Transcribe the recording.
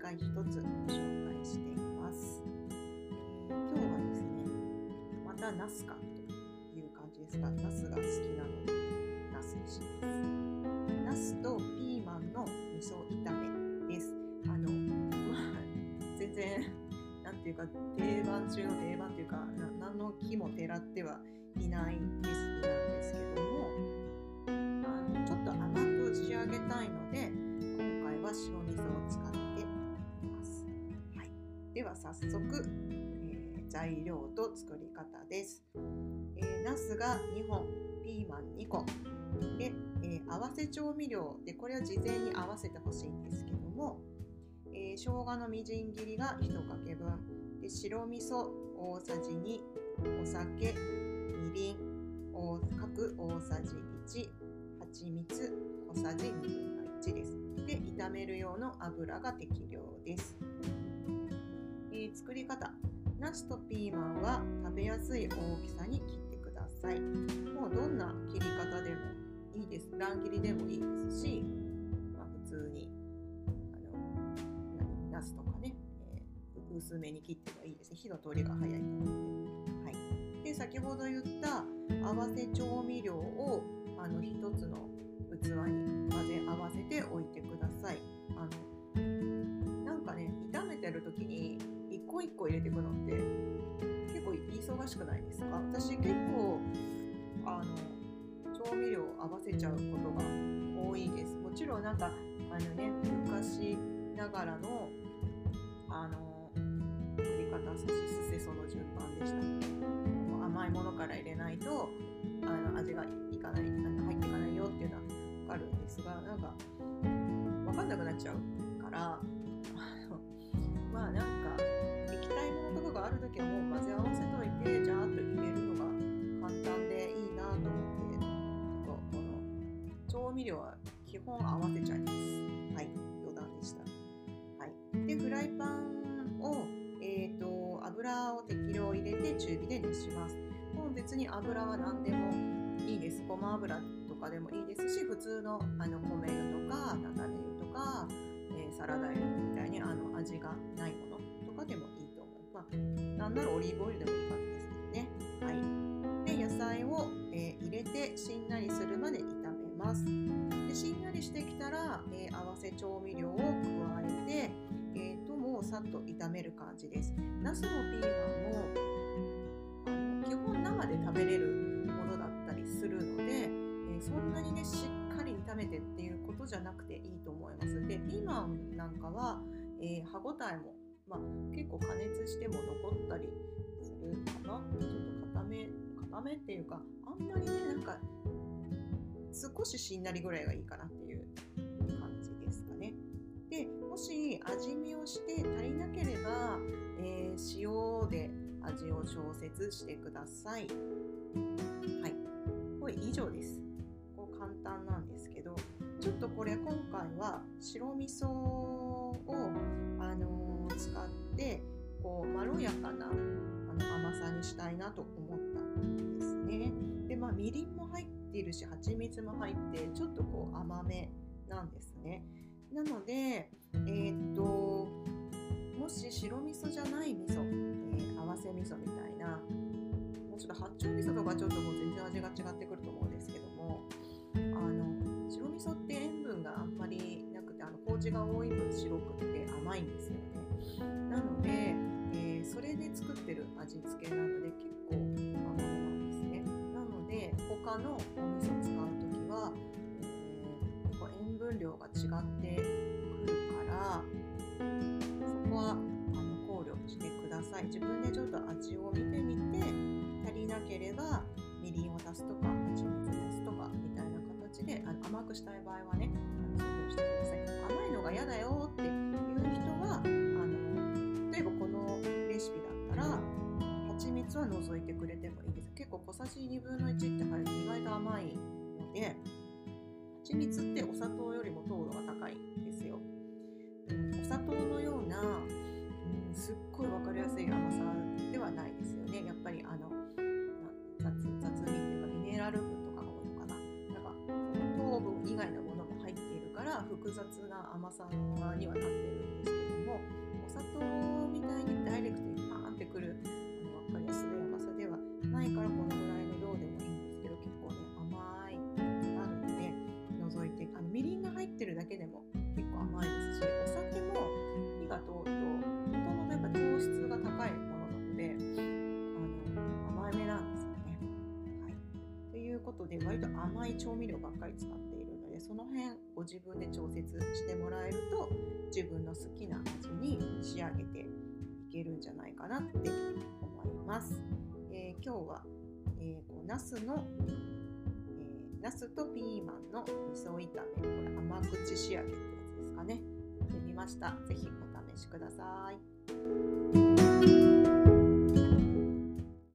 回一つご紹介しています。えー今日はですね、またナスかという感じですが、ナスが好きなので、ナスにします。ナスとピーマンの味噌炒めです。あの、まあ、全然、なんていうか、定番中の定番というか、な何の気もてらってはいないですでは早速、えー材料と作り方です。えー、ナスが2本、ピーマン2個、で、えー合わせ調味料で、これは事前に合わせてほしいんですけども、えー、生姜のみじん切りが1かけ分、で白味噌大さじ2、お酒、みりん、各大さじ1、蜂蜜小さじ2分の1です。で、炒める用の油が適量です。作り方。ナスとピーマンは食べやすい大きさに切ってください。もうどんな切り方でもいいです。乱切りでもいいですし、まあ、普通にあの何ナスとかね、えー薄めに切ってもいいですね。火の通りが早いと思うので。はい。で、先ほど言った合わせ調味料をあの一つの器に混ぜ合わせておいてください。一個一個入れていくのって結構忙しくないですか？私結構あの調味料合わせちゃうことが多いです。もちろんなんかあのね昔ながらのあの作り方さしすせその順番でした。甘いものから入れないとあの味がいかない入っていかないよっていうのはわかるんですがなんかわかんなくなっちゃうからまあなんかる時はもう混ぜ合わせといてジャーっと入れるのが簡単でいいなと思ってちょっとこの調味料は基本合わせちゃいますはい余談でしたはいでフライパンをえー、と油を適量入れて中火で熱しますもう別に油は何でもいいですごま油とかでもいいですし普通のあの米油とか菜種油とか、えーサラダ油みたいにあの味がないものとかでもいいまあなんならオリーブオイルでもいい感じですけどねはいで野菜を、えー入れてしんなりするまで炒めますでしんなりしてきたら、えー合わせ調味料を加えてえー、ともうさっと炒める感じです。ナスもピーマンも基本生で食べれるものだったりするので、えーそんなにねしっかり炒めてっていうことじゃなくていいと思います。でピーマンなんかは、えー歯ごたえも、まあ、結構加熱しても残ったりするかなちょっと固め固めっていうかあんまりねなんか少ししんなりぐらいがいいかなっていう感じですかね。でもし味見をして足りなければ、えー塩で味を調節してください。はい、これ以上です。こう簡単なんですけどちょっとこれ今回は白味噌を、あのー使ってこうまろやかなあの甘さにしたいなと思ったんですね。でまあみりんも入っているし蜂蜜も入ってちょっとこう甘めなんですね。なので、えーっと、もし白味噌じゃない味噌、えー合わせ味噌みたいな、もうちょっと八丁味噌とかちょっともう全然味が違ってくると思うんですけども、あの、白味噌って塩分があんまりなくて、あの、麹が多い分白くって甘いんですよね。なので、えーそれで作ってる味付けなので結構甘めなんですね。なので、他のお味噌使うときは、えーこ塩分量が違ってくるからそこはあの考慮してください自分でちょっと味を見てみて足りなければみりんを足すとか蜂蜜足すとかみたいな形であ甘くしたい場合はねあのそういうふうにしてください甘いのが嫌だよは除いてくれてもいいです結構小さじ2分の1って入ると意外と甘いので蜂蜜ってお砂糖よりも糖度が高いんですよ。うんお砂糖のような、うん、すっごい分かりやすい甘さではないですよね。やっぱりあの雑雑味っていうかミネラル分とかが多いのかな。なんかその糖分以外のものも入っているから複雑な甘さにはなってるんですけどもお砂糖みたいにダイレクトにないからこのぐらいの量でもいいんですけど結構ね甘いなので除いてあのみりんが入ってるだけでも結構甘いですしお酒も火が通ると元々やっぱ糖質が高いものなのであの甘めなんですよね。はい、ということで割と甘い調味料ばっかり使っているのでその辺ご自分で調節してもらえると自分の好きな味に仕上げていけるんじゃないかなって思います。えー今日は、えーこうナスの、えーナスとピーマンの味噌炒めこれ甘口仕上げってやつですかねやってみました。ぜひお試しください。